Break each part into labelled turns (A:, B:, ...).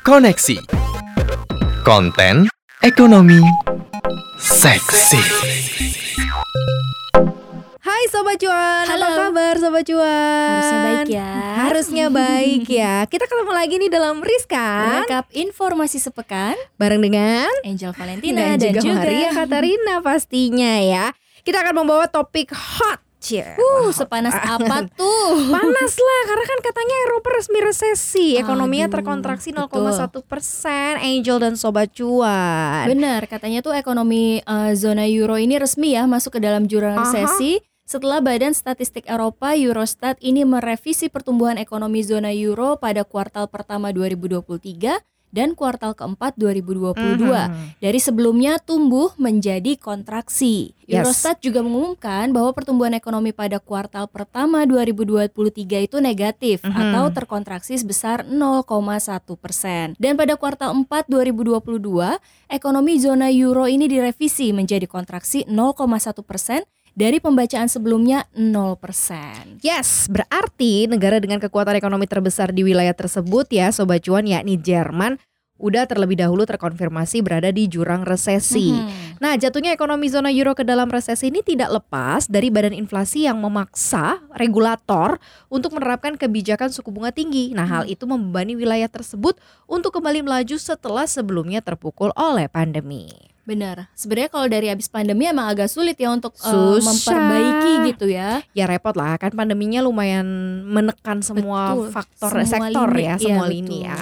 A: Koneksi. Konten. Ekonomi. Seksi.
B: Hai Sobat Cuan,
C: Halo.
B: apa kabar Sobat Cuan?
C: Harusnya baik ya.
B: Harusnya baik ya. Kita ketemu lagi nih dalam Rizkan
C: Lengkap informasi sepekan.
B: Bareng dengan
C: Angel Valentina
B: dan,
C: dan,
B: juga, Maria Katarina pastinya ya. Kita akan membawa topik hot Cie.
C: Uh, sepanas apa tuh?
B: Panas lah, karena kan katanya Eropa resmi resesi Ekonominya
C: Aduh,
B: terkontraksi
C: betul.
B: 0,1 persen Angel dan Sobat Cuan
C: Benar, katanya tuh ekonomi eh, zona euro ini resmi ya masuk ke dalam jurang
B: Aha.
C: resesi setelah Badan Statistik Eropa Eurostat ini merevisi pertumbuhan ekonomi zona euro pada kuartal pertama 2023 dan kuartal keempat 2022.
B: Mhm.
C: Dari sebelumnya tumbuh menjadi kontraksi.
B: Yes.
C: Eurostat juga mengumumkan bahwa pertumbuhan ekonomi pada kuartal pertama 2023 itu negatif
B: Mhm.
C: atau terkontraksi sebesar 0,1 persen. Dan pada kuartal 4 2022, ekonomi zona euro ini direvisi menjadi kontraksi 0,1 persen dari pembacaan sebelumnya 0 persen.
B: Yes, berarti negara dengan kekuatan ekonomi terbesar di wilayah tersebut ya Sobat Cuan yakni Jerman udah terlebih dahulu terkonfirmasi berada di jurang resesi.
C: Mhm.
B: Nah, jatuhnya ekonomi zona euro ke dalam resesi ini tidak lepas dari badan inflasi yang memaksa regulator untuk menerapkan kebijakan suku bunga tinggi. Nah, hal itu membebani wilayah tersebut untuk kembali melaju setelah sebelumnya terpukul oleh pandemi.
C: Benar. Sebenarnya kalau dari habis pandemi emang agak sulit ya untuk
B: Susah.
C: memperbaiki gitu ya.
B: Ya repot lah, kan pandeminya lumayan menekan semua
C: Betul.
B: faktor
C: Semua
B: sektor
C: lini,
B: ya,
C: iya,
B: semua lini
C: betul.
B: ya.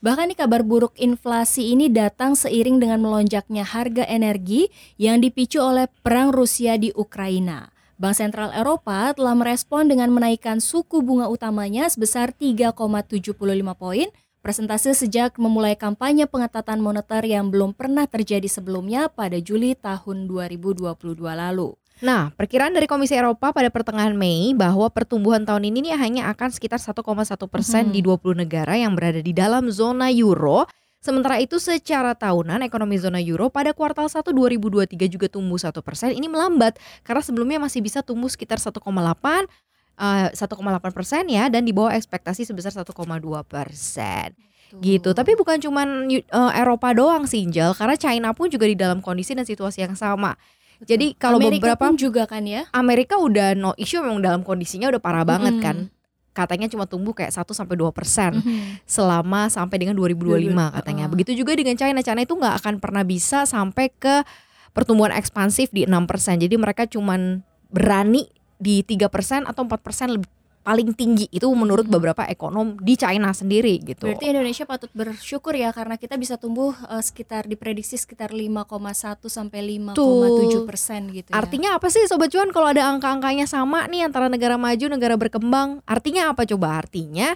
C: Bahkan nih kabar buruk inflasi ini datang seiring dengan melonjaknya harga energi yang dipicu oleh perang Rusia di Ukraina. Bank Sentral Eropa telah merespon dengan menaikkan suku bunga utamanya sebesar 3,75 poin persentase sejak memulai kampanye pengetatan moneter yang belum pernah terjadi sebelumnya pada Juli tahun 2022 lalu.
B: Nah, perkiraan dari Komisi Eropa pada pertengahan Mei bahwa pertumbuhan tahun ini nih hanya akan sekitar 1,1 persen
C: Mhm.
B: di 20 negara yang berada di dalam zona euro. Sementara itu secara tahunan ekonomi zona euro pada kuartal 1 2023 juga tumbuh 1 persen. Ini melambat karena sebelumnya masih bisa tumbuh sekitar 1,8 eh, 1,8 persen ya dan di bawah ekspektasi sebesar 1,2 persen gitu. Tapi bukan cuman yu- eh, Eropa doang sih, karena China pun juga di dalam kondisi dan situasi yang sama. Jadi kalau
C: Amerika
B: beberapa
C: pun juga kan ya.
B: Amerika udah no issue memang dalam kondisinya udah parah banget
C: Mm-mm.
B: kan. Katanya cuma tumbuh kayak 1 sampai 2 persen
C: Mhm.
B: selama sampai dengan 2025
C: Dua-
B: katanya. Begitu juga dengan China. China itu nggak akan pernah bisa sampai ke pertumbuhan ekspansif di 6 persen. Jadi mereka cuman berani di 3 persen atau 4 persen lebih paling tinggi itu menurut
C: Mhm.
B: beberapa ekonom di China sendiri gitu.
C: Berarti Indonesia patut bersyukur ya karena kita bisa tumbuh eh, sekitar diprediksi sekitar 5,1 sampai 5,7 persen gitu. ya.
B: Artinya apa sih Sobat Cuan kalau ada angka-angkanya sama nih antara negara maju, negara berkembang? Artinya apa coba? Artinya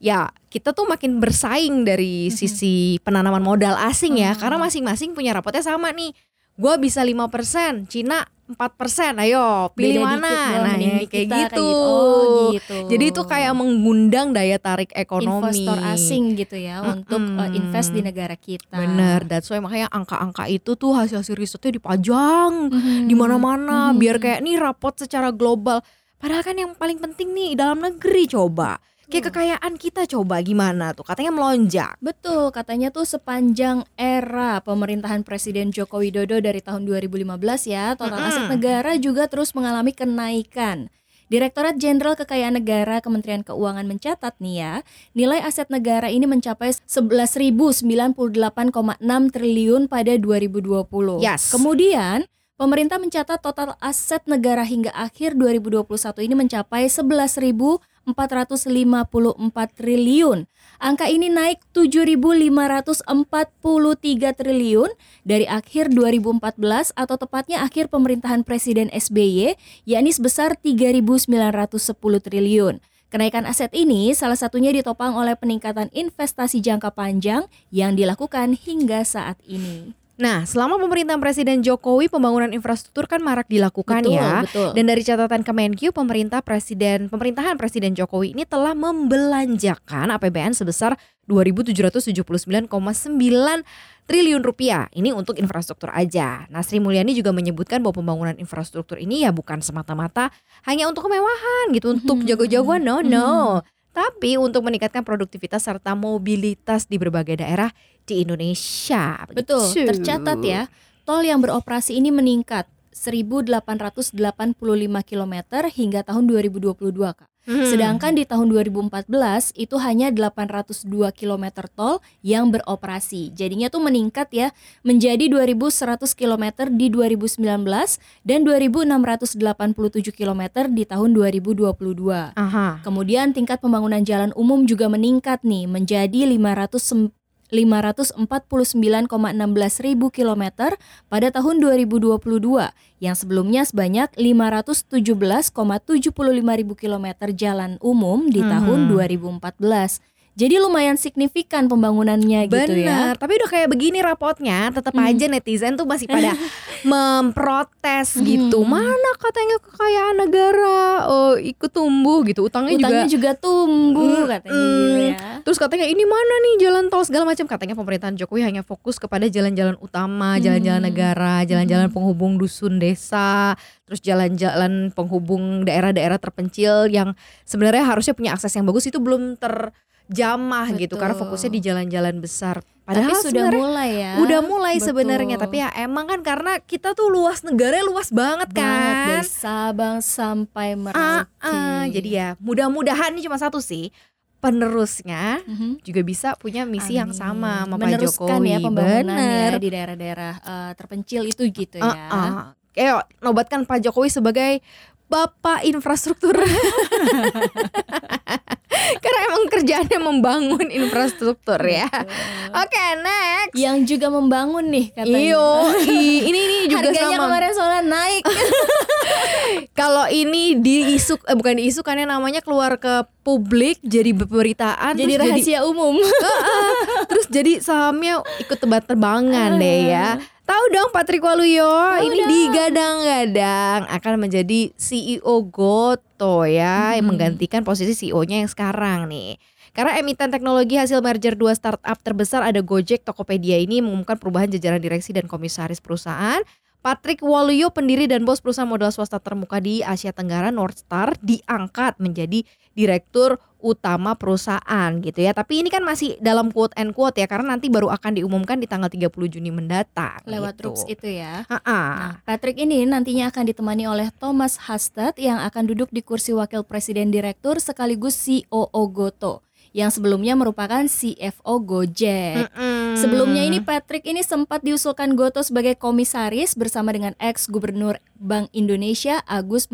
B: ya kita tuh makin bersaing dari
C: Mhm.
B: sisi penanaman modal asing ya.
C: Mhm.
B: Karena masing-masing punya rapotnya sama nih. Gua bisa 5%, Cina 4%. Ayo, pilih
C: Beda
B: mana?
C: dikit
B: nah, ya, kayak
C: kita,
B: gitu.
C: Oh, gitu.
B: Jadi itu kayak mengundang daya tarik ekonomi.
C: investor asing gitu ya untuk eh,
B: Mm-mm.
C: invest di negara kita.
B: Bener, that's why makanya angka-angka itu tuh hasil-hasil risetnya dipajang
C: Mhm.
B: di mana-mana
C: Mhm.
B: biar kayak nih rapot secara global. Padahal kan yang paling penting nih dalam negeri coba. Kayak kekayaan kita coba gimana tuh? Katanya melonjak.
C: Betul, katanya tuh sepanjang era pemerintahan Presiden Joko Widodo dari tahun 2015 ya, total
B: Mm-mm.
C: aset negara juga terus mengalami kenaikan. Direktorat Jenderal Kekayaan Negara Kementerian Keuangan mencatat nih ya, nilai aset negara ini mencapai 11.098,6 triliun pada 2020.
B: Yes.
C: Kemudian Pemerintah mencatat total aset negara hingga akhir 2021 ini mencapai 11.454 triliun. Angka ini naik 7.543 triliun dari akhir 2014 atau tepatnya akhir pemerintahan Presiden SBY, yakni sebesar 3.910 triliun. Kenaikan aset ini salah satunya ditopang oleh peningkatan investasi jangka panjang yang dilakukan hingga saat ini.
B: Nah, selama pemerintahan Presiden Jokowi pembangunan infrastruktur kan marak dilakukan
C: betul,
B: ya.
C: betul.
B: Dan dari catatan Kemenkyu, pemerintah presiden pemerintahan Presiden Jokowi ini telah membelanjakan APBN sebesar 2.779,9 triliun rupiah. Ini untuk infrastruktur aja. Nah, Sri Mulyani juga menyebutkan bahwa pembangunan infrastruktur ini ya bukan semata-mata hanya untuk kemewahan gitu, untuk
C: Mhm,
B: jago-jagoan. No, no. Tapi untuk meningkatkan produktivitas serta mobilitas di berbagai daerah di Indonesia.
C: Betul,
B: Begitu.
C: tercatat ya, tol yang beroperasi ini meningkat 1885 km hingga tahun 2022, Kak.
B: Hmm.
C: Sedangkan di tahun 2014 itu hanya 802 km tol yang beroperasi. Jadinya tuh meningkat ya menjadi 2100 km di 2019 dan 2687 km di tahun 2022.
B: Aha.
C: Kemudian tingkat pembangunan jalan umum juga meningkat nih menjadi 500 549,16 ribu kilometer pada tahun 2022 yang sebelumnya sebanyak 517,75 ribu kilometer jalan umum di tahun
B: Hmm.
C: 2014. Jadi lumayan signifikan pembangunannya gitu ya.
B: Benar, tapi udah kayak begini rapotnya, tetap
C: Hmm.
B: aja netizen tuh masih pada memprotes gitu.
C: Hmm.
B: Mana katanya kekayaan negara oh, ikut tumbuh gitu, utangnya,
C: Utangnya
B: juga.
C: juga tumbuh
B: Mm,
C: katanya gitu
B: mm.
C: ya.
B: Terus katanya ini mana nih jalan tol segala macam katanya pemerintahan Jokowi hanya fokus kepada jalan-jalan utama, jalan-jalan
C: Hmm.
B: negara, jalan-jalan penghubung dusun desa, terus jalan-jalan penghubung daerah-daerah terpencil yang sebenarnya harusnya punya akses yang bagus itu belum terjamah gitu karena
C: Betul.
B: fokusnya di jalan-jalan besar.
C: Tapi
B: Padahal
C: sudah
B: sebenarnya
C: mulai ya.
B: udah mulai
C: Betul.
B: sebenarnya tapi ya emang kan karena kita tuh luas negaranya luas banget
C: banget
B: kan.
C: dari Sabang sampai Merauke.
B: ah, jadi ya mudah-mudahan ini cuma satu sih penerusnya
C: Mhm.
B: juga bisa punya misi yang
C: Amin.
B: sama sama Pak
C: meneruskan
B: Jokowi.
C: ya pembangunan
B: Bener.
C: ya di daerah-daerah eh, terpencil itu gitu ya.
B: ah. Kayak nobatkan Pak Jokowi sebagai bapak infrastruktur. Karena emang kerjaannya membangun infrastruktur ya. Oke, next.
C: Yang juga membangun nih katanya.
B: Iyo, i- ini ini juga
C: Harganya
B: sama.
C: kemarin soalnya naik.
B: Kalau ini diisuk eh, bukan diisukannya namanya keluar ke publik jadi pemberitaan
C: jadi rahasia umum.
B: terus jadi sahamnya ikut tebak-terbangan deh ya. Tahu dong Patrick Waluyo ini
C: dong.
B: digadang-gadang akan menjadi CEO Goto ya yang
C: Hmm.
B: menggantikan posisi CEO-nya yang sekarang nih. Karena emiten teknologi hasil merger dua startup terbesar ada Gojek, Tokopedia ini mengumumkan perubahan jajaran direksi dan komisaris perusahaan. Patrick Waluyo, pendiri dan bos perusahaan modal swasta termuka di Asia Tenggara Northstar diangkat menjadi direktur utama perusahaan gitu ya. Tapi ini kan masih dalam quote and quote ya karena nanti baru akan diumumkan di tanggal 30 Juni mendatang.
C: Lewat
B: gitu.
C: Rooks itu ya.
B: Ha-ha.
C: Nah, Patrick ini nantinya akan ditemani oleh Thomas Hastad yang akan duduk di kursi wakil presiden direktur sekaligus COO Goto yang sebelumnya merupakan CFO Gojek.
B: Mm-mm.
C: Sebelumnya ini Patrick ini sempat diusulkan Goto sebagai komisaris bersama dengan ex gubernur Bank Indonesia Agus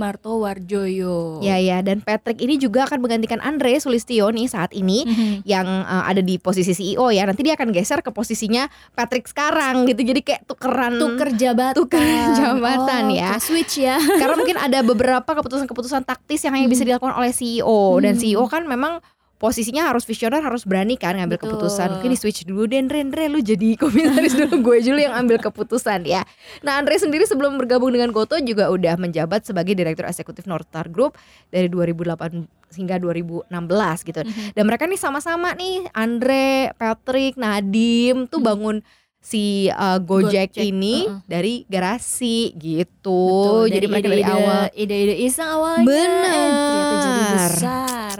C: Martowardoyo.
B: Ya ya dan Patrick ini juga akan menggantikan Andre Sulistyo nih saat ini
C: Mhm.
B: yang uh, ada di posisi CEO ya. Nanti dia akan geser ke posisinya Patrick sekarang gitu. Jadi kayak tukeran
C: Tuker jabatan.
B: Tuker jabatan
C: Oh,
B: ya.
C: Switch ya.
B: Karena mungkin ada beberapa keputusan-keputusan taktis yang hanya bisa dilakukan oleh CEO dan
C: Hmm.
B: CEO kan memang posisinya harus visioner harus berani kan ngambil
C: Betul.
B: keputusan mungkin di switch dulu deh Andre Andre lu jadi komisaris dulu gue dulu yang ambil keputusan ya nah Andre sendiri sebelum bergabung dengan Goto juga udah menjabat sebagai direktur eksekutif Northstar Group dari 2008 hingga 2016 gitu
C: Mhm.
B: dan mereka nih sama-sama nih Andre Patrick Nadim tuh bangun si uh, Gojek,
C: Gojek,
B: ini
C: uh-uh.
B: dari garasi gitu
C: Betul,
B: jadi mereka dari
C: ide-ide-
B: awal
C: ide-ide iseng awalnya
B: Bener.
C: eh, ternyata jadi besar.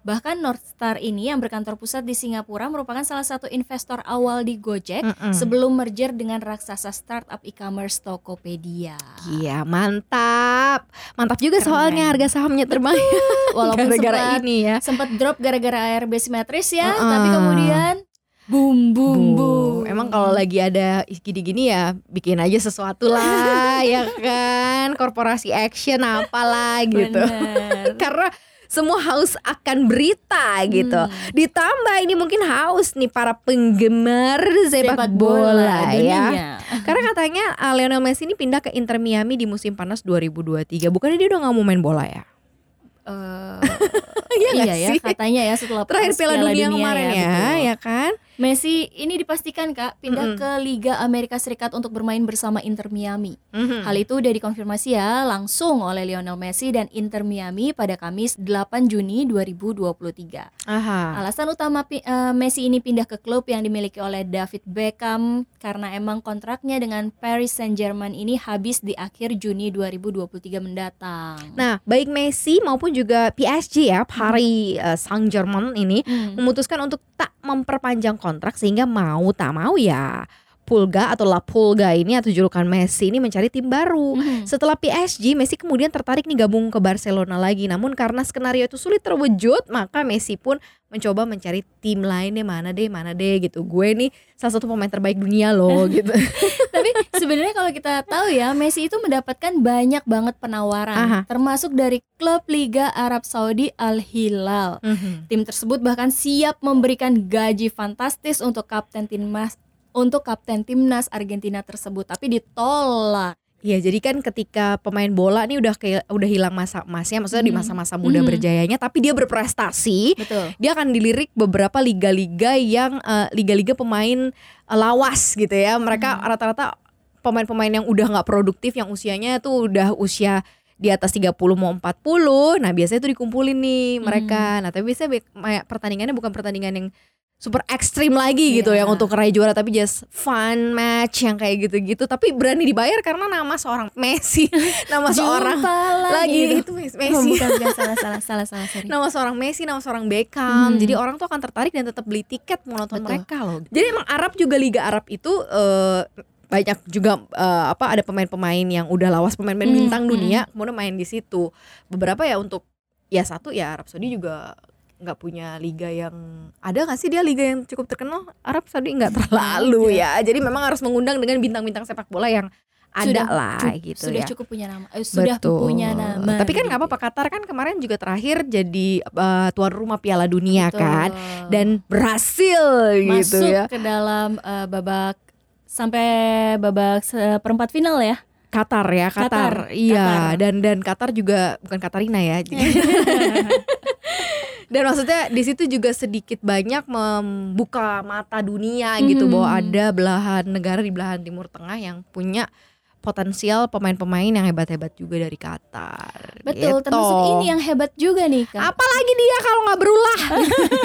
C: Bahkan Northstar ini yang berkantor pusat di Singapura merupakan salah satu investor awal di Gojek
B: Mm-mm.
C: sebelum merger dengan raksasa startup e-commerce Tokopedia.
B: Iya mantap Mantap juga
C: Keren.
B: soalnya harga sahamnya terbang
C: Walaupun
B: Gara-gara ini ya
C: sempat drop gara-gara ARB simetris ya,
B: Uh-uh.
C: tapi kemudian boom boom
B: Bu,
C: boom.
B: Emang kalau lagi ada gini-gini ya bikin aja sesuatu lah ya kan Korporasi action apalah gitu. Karena semua haus akan berita gitu
C: Hmm.
B: Ditambah ini mungkin haus nih para penggemar sepak, bola, ya
C: dunia.
B: Karena katanya uh, Lionel Messi ini pindah ke Inter Miami di musim panas 2023 Bukannya dia udah gak mau main bola ya?
C: Eh,
B: Iya
C: iya
B: nggak
C: ya katanya ya setelah
B: Terakhir Piala Dunia, kemarin ya,
C: betul.
B: ya kan?
C: Messi ini dipastikan Kak pindah
B: Mm-mm.
C: ke Liga Amerika Serikat untuk bermain bersama Inter Miami.
B: Mhm.
C: Hal itu udah dikonfirmasi ya langsung oleh Lionel Messi dan Inter Miami pada Kamis 8 Juni 2023.
B: Aha.
C: Alasan utama eh, Messi ini pindah ke klub yang dimiliki oleh David Beckham karena emang kontraknya dengan Paris Saint-Germain ini habis di akhir Juni 2023 mendatang.
B: Nah, baik Messi maupun juga PSG ya, Paris eh, Saint-Germain ini
C: Hmm.
B: memutuskan untuk tak memperpanjang kontrak sehingga mau tak mau ya Pulga atau La Pulga ini atau julukan Messi ini mencari tim baru.
C: Mhm.
B: Setelah PSG, Messi kemudian tertarik nih gabung ke Barcelona lagi. Namun karena skenario itu sulit terwujud, maka Messi pun mencoba mencari tim lain deh mana deh mana deh gitu. Gue nih salah satu pemain terbaik dunia loh gitu.
C: Tapi sebenarnya kalau kita tahu ya, Messi itu mendapatkan banyak banget penawaran,
B: Aha.
C: termasuk dari klub Liga Arab Saudi Al Hilal. Tim tersebut bahkan siap memberikan gaji fantastis untuk kapten timnas untuk kapten timnas Argentina tersebut, tapi ditolak.
B: Iya, jadi kan ketika pemain bola nih udah kayak udah hilang masa emasnya, maksudnya di
C: Mhm.
B: masa-masa muda
C: Mhm.
B: berjayanya, tapi dia berprestasi,
C: Betul.
B: dia akan dilirik beberapa liga-liga yang eh, liga-liga pemain eh, lawas gitu ya. Mereka
C: Hmm.
B: rata-rata pemain-pemain yang udah nggak produktif, yang usianya tuh udah usia di atas 30 mau 40. Nah, biasanya tuh dikumpulin nih mereka. Nah, tapi biasanya pertandingannya bukan pertandingan yang super ekstrim lagi gitu
C: Iya.
B: yang untuk raih juara tapi just fun match yang kayak gitu-gitu tapi berani dibayar karena nama seorang Messi nama seorang
C: Jumpa
B: lagi
C: gitu.
B: itu Messi
C: Oh, bukan, bukan, salah, salah, salah, salah, sorry.
B: nama seorang Messi, nama seorang Beckham.
C: Hmm.
B: Jadi orang tuh akan tertarik dan tetap beli tiket mau nonton
C: Betul.
B: mereka loh. Jadi emang Arab juga Liga Arab itu eh, banyak juga eh, apa ada pemain-pemain yang udah lawas pemain-pemain
C: Hmm,
B: bintang
C: hmm.
B: dunia kemudian main di situ. Beberapa ya untuk ya satu ya Arab Saudi juga nggak punya liga yang ada nggak sih dia liga yang cukup terkenal Arab Saudi nggak terlalu ya jadi memang harus mengundang dengan bintang-bintang sepak bola yang ada
C: Sudah
B: lah gitu
C: sudah
B: ya
C: cukup punya nama. Eh, sudah
B: Betul.
C: punya nama.
B: Tapi kan nggak apa-apa Qatar kan kemarin juga terakhir jadi eh, tuan rumah Piala Dunia
C: Betul.
B: kan dan berhasil
C: masuk
B: gitu ya.
C: ke dalam eh, babak sampai babak seperempat final ya.
B: Qatar ya Qatar,
C: Qatar,
B: iya
C: Qatar.
B: dan dan Qatar juga bukan Katarina ya. dan maksudnya di situ juga sedikit banyak membuka mata dunia gitu
C: Mhm.
B: bahwa ada belahan negara di belahan Timur Tengah yang punya potensial pemain-pemain yang hebat-hebat juga dari Qatar.
C: Betul,
B: gitu.
C: termasuk ini yang hebat juga nih Kak.
B: Apalagi dia kalau nggak berulah.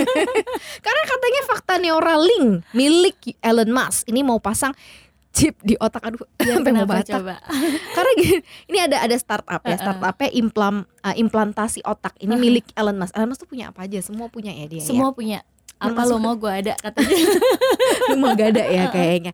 B: Karena katanya fakta Neuralink milik Elon Musk ini mau pasang chip di otak aduh
C: Ya,
B: sampai mau batak.
C: coba?
B: Karena gini, ini ada ada startup ya, startupnya implan eh, implantasi otak. Ini milik Elon Musk. Elon Musk tuh punya apa aja? Semua punya ya dia.
C: Semua punya. Apa lo mau gue ada katanya.
B: ya. Lu mah gak ada ya kayaknya.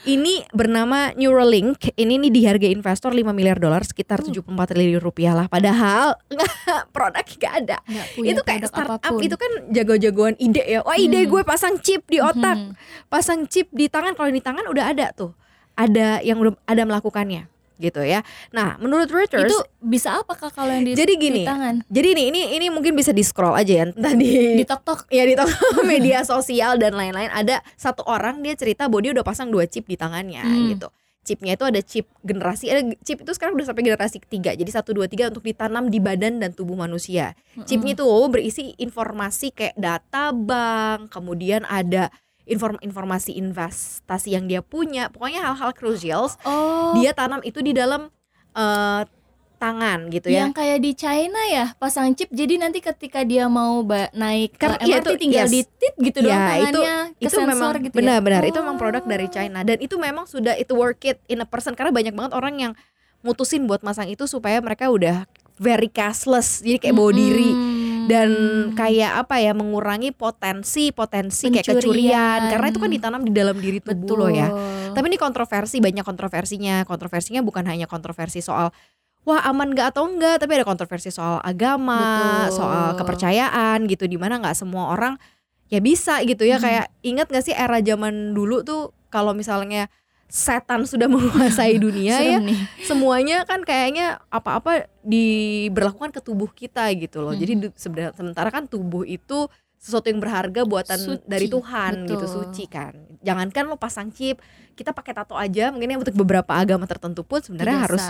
B: Ini bernama Neuralink. Ini nih dihargai investor 5 miliar dolar sekitar
C: Uh.
B: 74 triliun rupiah lah. Padahal produk gak ada.
C: Punya
B: itu kayak startup
C: apa pun.
B: itu kan jago-jagoan ide ya wah ide
C: Hmm.
B: gue pasang chip di otak
C: Mhm.
B: pasang chip di tangan kalau di tangan udah ada tuh ada yang udah ada melakukannya gitu ya nah menurut Reuters
C: Itu bisa apa Kak kalau yang di,
B: Jadi gini,
C: di tangan?
B: jadi nih ini ini mungkin bisa di scroll aja ya entah di
C: tok-tok.
B: ya di toko media sosial dan lain-lain ada satu orang dia cerita bahwa dia udah pasang dua chip di tangannya
C: Hmm.
B: gitu chipnya itu ada chip generasi ada chip itu sekarang udah sampai generasi ketiga jadi satu dua tiga untuk ditanam di badan dan tubuh manusia Chipnya itu berisi informasi kayak data bank, kemudian ada inform informasi investasi yang dia punya, pokoknya hal-hal crucial
C: Oh,
B: dia tanam itu di dalam eh, tangan gitu ya.
C: yang kayak di China ya pasang chip jadi nanti ketika dia mau naik ke
B: Kan, iya,
C: MRT
B: itu-
C: tinggal
B: yes.
C: di tit gitu
B: Ya, itu-
C: tangannya ke
B: itu
C: sensor
B: memang
C: gitu ya.
B: benar-benar itu memang
C: Oh.
B: produk dari China dan itu memang sudah itu work it in a person karena banyak banget orang yang mutusin buat masang itu supaya mereka udah very cashless jadi kayak bawa diri
C: Mm-mm.
B: Dan kayak apa ya mengurangi potensi potensi kayak
C: Pencurian.
B: kecurian karena itu kan ditanam di dalam diri tubuh
C: betul
B: lo ya Tapi ini kontroversi, banyak kontroversinya. Kontroversinya bukan hanya kontroversi soal wah aman gak atau enggak, tapi ada kontroversi soal agama,
C: Betul.
B: soal kepercayaan gitu di mana nggak semua orang ya bisa gitu ya
C: Hmm.
B: kayak ingat gak sih era zaman dulu tuh kalau misalnya setan sudah menguasai dunia ya
C: nih.
B: semuanya kan kayaknya apa-apa diberlakukan ke tubuh kita gitu loh.
C: Mhm.
B: Jadi sebenarnya sementara kan tubuh itu sesuatu yang berharga buatan
C: Suci,
B: dari Tuhan gitu
C: betul.
B: suci kan. Jangankan lo pasang chip, kita pakai tato aja mungkin ya untuk beberapa agama tertentu pun sebenarnya harus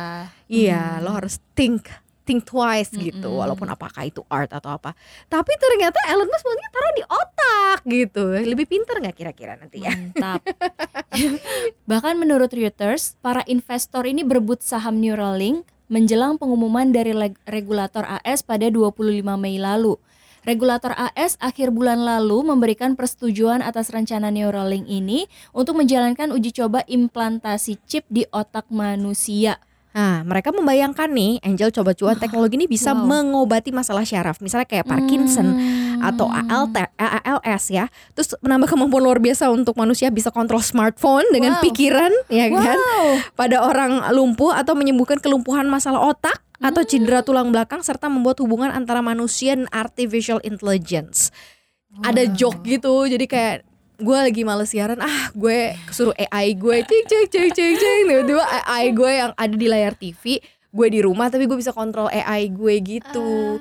B: iya
C: Hmm.
B: lo harus think think twice gitu
C: Mm-mm.
B: walaupun apakah itu art atau apa tapi ternyata Elon Musk maunya taruh di otak gitu lebih pinter nggak kira-kira nanti ya
C: Mantap. Bahkan menurut Reuters, para investor ini berebut saham Neuralink menjelang pengumuman dari regulator AS pada 25 Mei lalu. Regulator AS akhir bulan lalu memberikan persetujuan atas rencana Neuralink ini untuk menjalankan uji coba implantasi chip di otak manusia.
B: Nah, mereka membayangkan nih, Angel coba cuan teknologi ini bisa
C: wow.
B: mengobati masalah syaraf, misalnya kayak Parkinson
C: Hmm.
B: atau ALT, ALS ya. Terus menambah kemampuan luar biasa untuk manusia bisa kontrol smartphone dengan
C: Wow.
B: pikiran, ya kan?
C: Wow.
B: Pada orang lumpuh atau menyembuhkan kelumpuhan masalah otak atau
C: Hmm.
B: cedera tulang belakang serta membuat hubungan antara manusia dan artificial intelligence. Ada joke gitu, jadi kayak gue lagi males siaran ah gue suruh AI gue cek cek cek cek cek tiba-tiba AI gue yang ada di layar TV gue di rumah tapi gue bisa kontrol AI gue gitu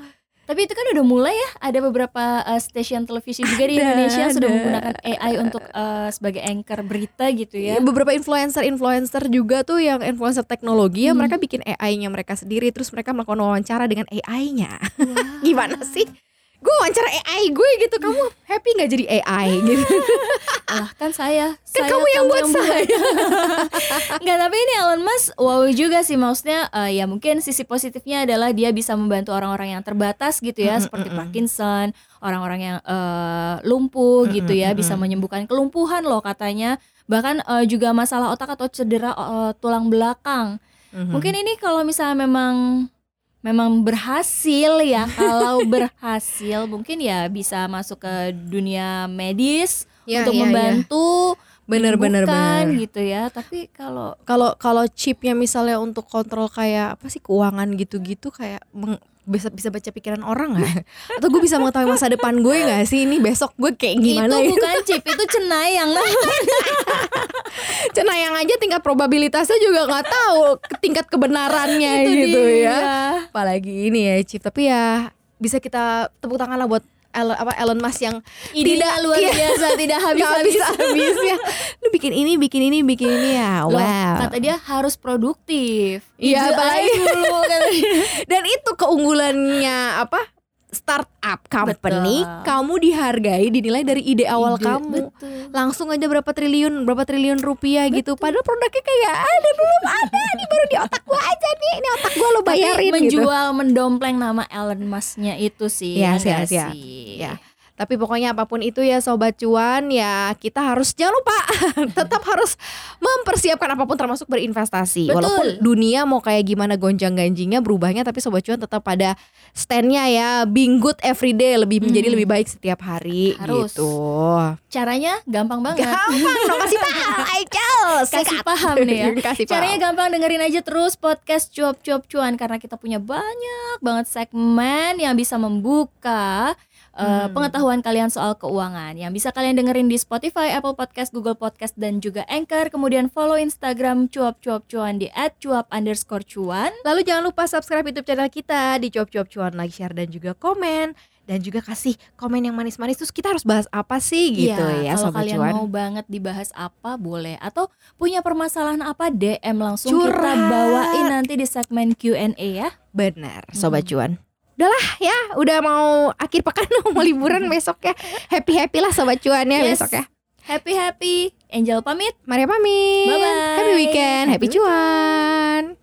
C: Tapi itu kan udah mulai ya, ada beberapa uh, stasiun televisi juga di
B: Ada,
C: Indonesia sudah
B: ada.
C: menggunakan AI untuk uh, sebagai anchor berita gitu ya.
B: Ya, beberapa influencer-influencer juga tuh yang influencer teknologi ya
C: Hmm.
B: mereka bikin AI-nya mereka sendiri terus mereka melakukan wawancara dengan AI-nya. Gimana sih? Gue wawancara AI gue gitu, kamu happy nggak jadi AI gitu?
C: Ah, kan saya,
B: Kan
C: saya
B: kamu yang buat saya.
C: Enggak, tapi ini Elon Musk wow juga sih maksudnya uh, ya mungkin sisi positifnya adalah dia bisa membantu orang-orang yang terbatas gitu ya, seperti. Parkinson, orang-orang yang uh, lumpuh gitu ya, bisa menyembuhkan kelumpuhan loh katanya. Bahkan uh, juga masalah otak atau cedera uh, tulang belakang.
B: Mhm.
C: Mungkin ini kalau misalnya memang memang berhasil ya, kalau berhasil mungkin ya bisa masuk ke dunia medis
B: Ya,
C: untuk
B: ya, ya.
C: membantu
B: Bener, bener,
C: menyembuhkan
B: bener.
C: gitu ya. Tapi kalau
B: Kalau kalau chipnya misalnya untuk kontrol kayak apa sih keuangan gitu-gitu kayak meng- bisa bisa baca pikiran orang nggak? Atau gue bisa mengetahui masa depan gue nggak sih ini besok gue kayak gimana
C: itu
B: ya?
C: bukan chip, itu cenayang
B: Cenayang aja tingkat probabilitasnya juga nggak tahu tingkat kebenarannya
C: Itu
B: gitu
C: dia.
B: ya. Apalagi ini ya chip tapi ya bisa kita tepuk tangan lah buat Elon, apa Elon Musk yang
C: Idenya luar
B: iya,
C: biasa, tidak habis-habis.
B: habis-habisnya. Lu bikin ini, bikin ini, bikin ini ya.
C: Loh,
B: Wow.
C: Kata dia harus produktif.
B: Iya,
C: Ide aja dulu.
B: Dan itu keunggulannya apa? Startup company,
C: Betul.
B: kamu dihargai dinilai dari ide awal
C: Ide,
B: kamu.
C: betul.
B: Langsung aja berapa triliun, berapa triliun rupiah gitu. Padahal produknya kayak ada belum ada, ini baru di otak gua aja nih. Ini otak gua lo bayarin
C: Tapi
B: gitu.
C: menjual, mendompleng nama Elon Musk-nya itu sih. Ya
B: siap.
C: sih?
B: Ya. Tapi pokoknya apa pun itu ya sobat cuan ya kita harus jangan lupa tetap harus mempersiapkan apa pun termasuk berinvestasi.
C: Betul.
B: Walaupun dunia mau kayak gimana gonjang-ganjingnya berubahnya tapi sobat cuan tetap pada standnya ya being good every day lebih menjadi
C: Hmm.
B: lebih baik setiap hari
C: Harus.
B: gitu.
C: Caranya gampang banget.
B: Gampang dong kasih tahu, Aikel.
C: Kasih paham nih ya.
B: kasih paham.
C: Caranya gampang dengerin aja terus podcast cuap-cuap cuan karena kita punya banyak banget segmen yang bisa membuka uh,
B: Hmm.
C: pengetahuan kalian soal keuangan yang bisa kalian dengerin di Spotify, Apple Podcast, Google Podcast dan juga Anchor. Kemudian follow Instagram cuap-cuap cuan di @cuap underscore cuan.
B: Lalu jangan lupa subscribe YouTube channel kita di Cuap Cuap Cuan like, share dan juga komen dan juga kasih komen yang manis-manis terus kita harus bahas apa sih gitu ya
C: Iya, kalau
B: sobat
C: kalian
B: cuan.
C: mau banget dibahas apa boleh atau punya permasalahan apa DM langsung kita
B: Curhat.
C: bawain nanti di segmen Q&A ya.
B: Benar, sobat cuan. Udahlah ya, udah mau akhir pekan mau liburan besok ya. Happy-happy lah sobat cuan ya
C: Yes.
B: besok ya.
C: Happy happy. Angel pamit.
B: Mari pamit.
C: Bye-bye.
B: Happy weekend, happy
C: Happy
B: cuan.